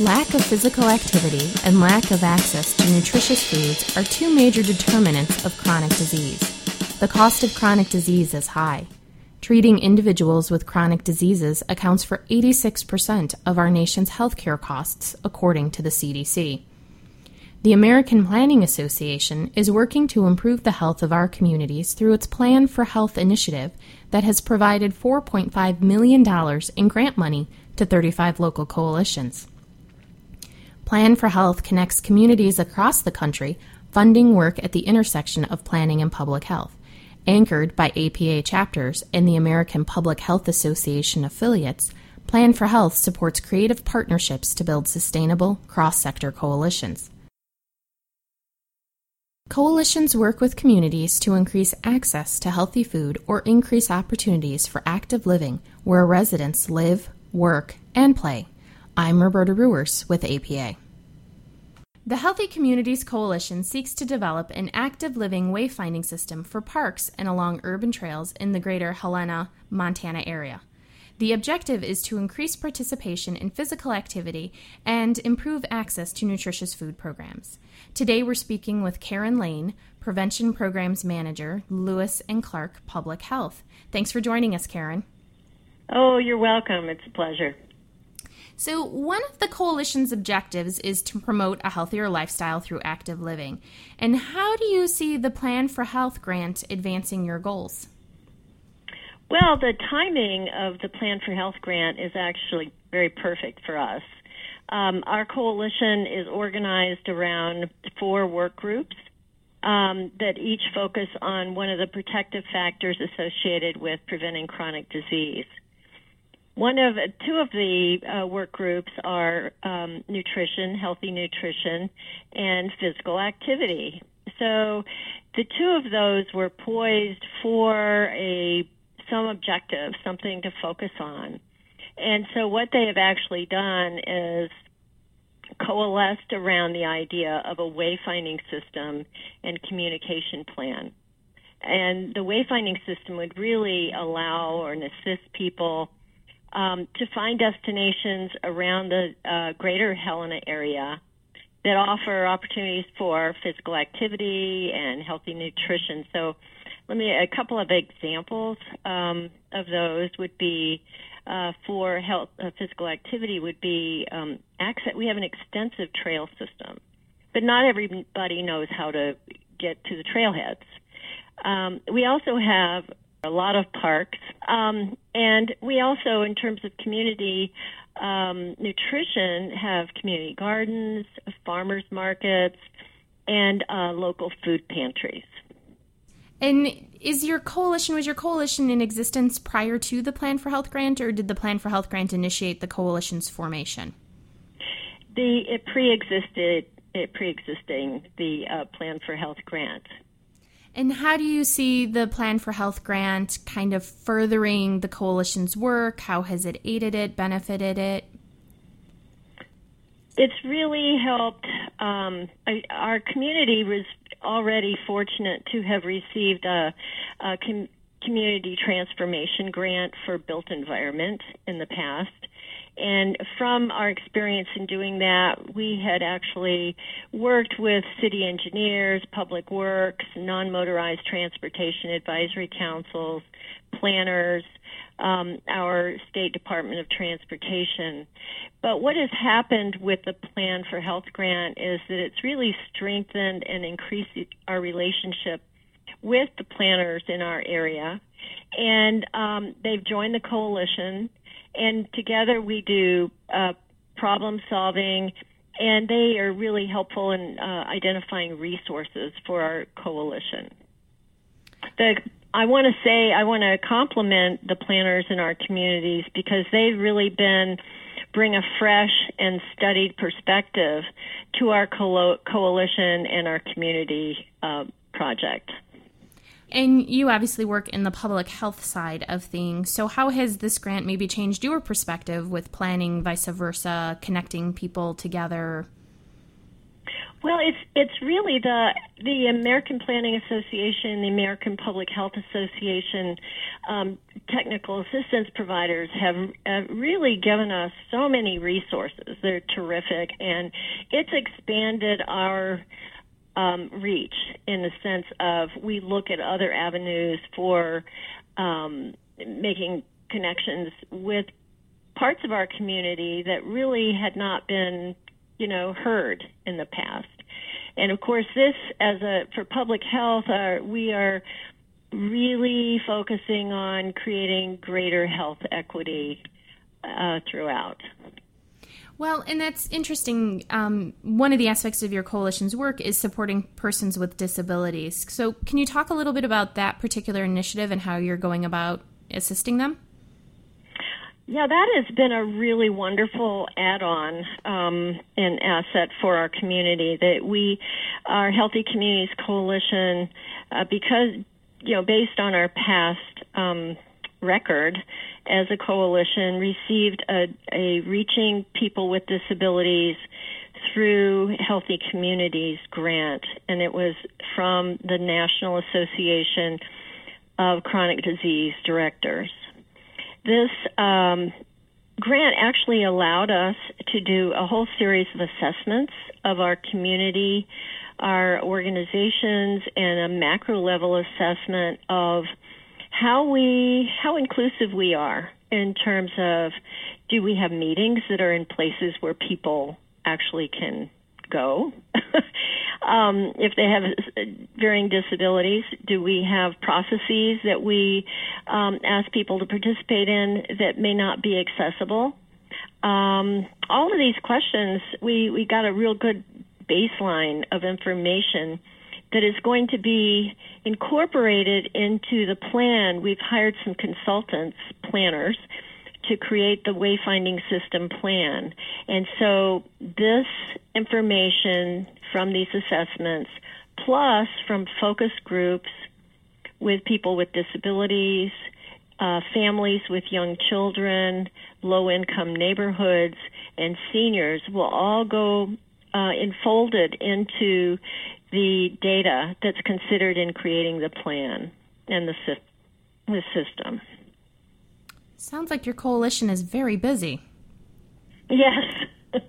Lack of physical activity and lack of access to nutritious foods are two major determinants of chronic disease. The cost of chronic disease is high. Treating individuals with chronic diseases accounts for 86% of our nation's healthcare costs, according to the CDC. The American Planning Association is working to improve the health of our communities through its Plan for Health initiative that has provided $4.5 million in grant money to 35 local coalitions. Plan for Health connects communities across the country, funding work at the intersection of planning and public health. Anchored by APA chapters and the American Public Health Association affiliates, Plan for Health supports creative partnerships to build sustainable, cross sector coalitions. Coalitions work with communities to increase access to healthy food or increase opportunities for active living where residents live, work, and play. I'm Roberta Ruers with APA. The Healthy Communities Coalition seeks to develop an active living wayfinding system for parks and along urban trails in the greater Helena, Montana area. The objective is to increase participation in physical activity and improve access to nutritious food programs. Today we're speaking with Karen Lane, Prevention Programs Manager, Lewis and Clark Public Health. Thanks for joining us, Karen. Oh, you're welcome. It's a pleasure. So, one of the coalition's objectives is to promote a healthier lifestyle through active living. And how do you see the Plan for Health grant advancing your goals? Well, the timing of the Plan for Health grant is actually very perfect for us. Um, our coalition is organized around four work groups um, that each focus on one of the protective factors associated with preventing chronic disease. One of two of the uh, work groups are um, nutrition, healthy nutrition, and physical activity. So the two of those were poised for a some objective, something to focus on. And so what they have actually done is coalesced around the idea of a wayfinding system and communication plan. And the wayfinding system would really allow or assist people um, to find destinations around the uh, greater Helena area that offer opportunities for physical activity and healthy nutrition. So, let me a couple of examples um, of those would be uh, for health uh, physical activity would be um, access. We have an extensive trail system, but not everybody knows how to get to the trailheads. Um, we also have a lot of parks. Um, and we also, in terms of community um, nutrition, have community gardens, farmers markets, and uh, local food pantries. And is your coalition was your coalition in existence prior to the Plan for Health grant, or did the Plan for Health grant initiate the coalition's formation? The it pre-existed it pre-existing the uh, Plan for Health grant. And how do you see the Plan for Health grant kind of furthering the coalition's work? How has it aided it, benefited it? It's really helped. Um, I, our community was already fortunate to have received a, a com- community transformation grant for built environment in the past. And from our experience in doing that, we had actually worked with city engineers, public works, non motorized transportation advisory councils, planners, um, our State Department of Transportation. But what has happened with the Plan for Health grant is that it's really strengthened and increased our relationship with the planners in our area. And um, they've joined the coalition and together we do uh, problem solving, and they are really helpful in uh, identifying resources for our coalition. The I want to say I want to compliment the planners in our communities because they've really been bring a fresh and studied perspective to our coalition and our community uh, project. And you obviously work in the public health side of things. So, how has this grant maybe changed your perspective with planning, vice versa, connecting people together? Well, it's it's really the the American Planning Association, the American Public Health Association, um, technical assistance providers have uh, really given us so many resources. They're terrific, and it's expanded our um, reach in the sense of we look at other avenues for um, making connections with parts of our community that really had not been you know, heard in the past. And of course, this as a for public health, uh, we are really focusing on creating greater health equity uh, throughout. Well, and that's interesting. Um, one of the aspects of your coalition's work is supporting persons with disabilities. So, can you talk a little bit about that particular initiative and how you're going about assisting them? Yeah, that has been a really wonderful add-on um, and asset for our community. That we, our Healthy Communities Coalition, uh, because you know, based on our past um, record as a coalition, received a, a reaching people with disabilities through Healthy Communities grant, and it was from the National Association of Chronic Disease Directors. This um, grant actually allowed us to do a whole series of assessments of our community, our organizations, and a macro level assessment of how we how inclusive we are in terms of do we have meetings that are in places where people actually can go um, if they have varying disabilities? Do we have processes that we um, ask people to participate in that may not be accessible? Um, all of these questions, we, we got a real good baseline of information that is going to be incorporated into the plan. We've hired some consultants, planners, to create the wayfinding system plan. And so this information from these assessments, plus from focus groups with people with disabilities, uh, families with young children, low income neighborhoods, and seniors will all go uh, enfolded into the data that's considered in creating the plan and the, the system. Sounds like your coalition is very busy. Yes,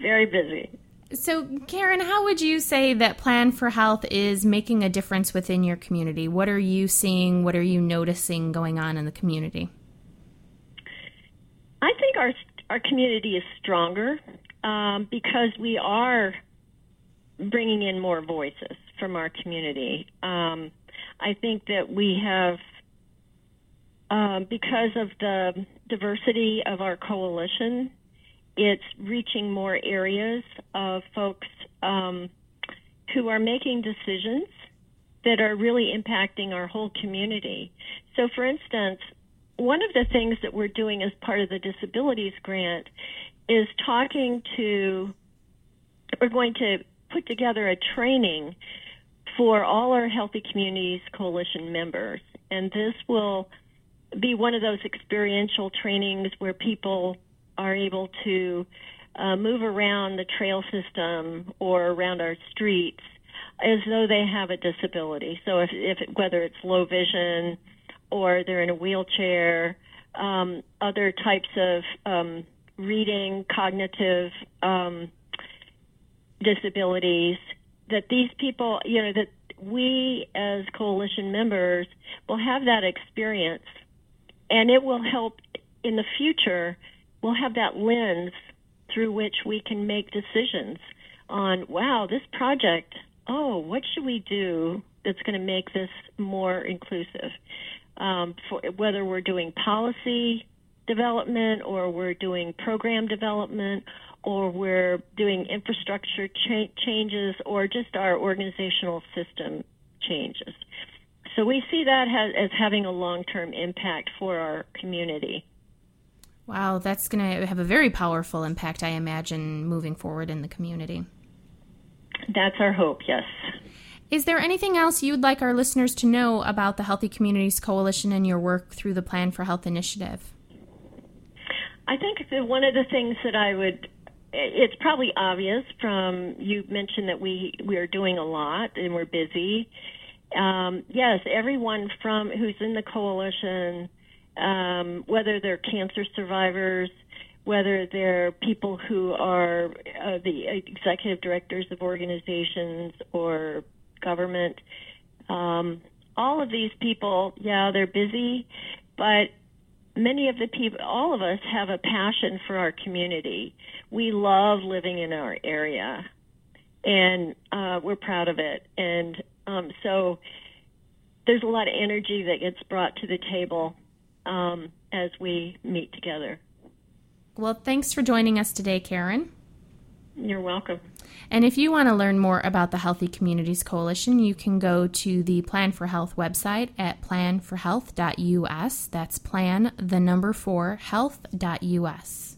very busy. So, Karen, how would you say that Plan for Health is making a difference within your community? What are you seeing? What are you noticing going on in the community? I think our our community is stronger um, because we are bringing in more voices from our community. Um, I think that we have um, because of the diversity of our coalition, it's reaching more areas of folks um, who are making decisions that are really impacting our whole community. So, for instance, one of the things that we're doing as part of the disabilities grant is talking to, we're going to put together a training for all our Healthy Communities Coalition members. And this will be one of those experiential trainings where people are able to uh, move around the trail system or around our streets as though they have a disability. So if, if whether it's low vision or they're in a wheelchair, um, other types of um, reading, cognitive um, disabilities, that these people, you know, that we as coalition members will have that experience and it will help in the future. We'll have that lens through which we can make decisions on, wow, this project, oh, what should we do that's going to make this more inclusive? Um, for whether we're doing policy development or we're doing program development or we're doing infrastructure cha- changes or just our organizational system changes. So we see that has, as having a long term impact for our community. Wow, that's going to have a very powerful impact, I imagine, moving forward in the community. That's our hope, yes. Is there anything else you'd like our listeners to know about the Healthy Communities Coalition and your work through the Plan for Health initiative? I think that one of the things that I would it's probably obvious from you mentioned that we we are doing a lot and we're busy. Um, yes, everyone from who's in the coalition, um, whether they're cancer survivors, whether they're people who are uh, the executive directors of organizations or government, um, all of these people, yeah, they're busy, but many of the people, all of us have a passion for our community. We love living in our area, and uh, we're proud of it. And um, so there's a lot of energy that gets brought to the table um, as we meet together. Well, thanks for joining us today, Karen. You're welcome. And if you want to learn more about the Healthy Communities Coalition, you can go to the Plan for Health website at plan4health.us. That's plan, the number four, health.us.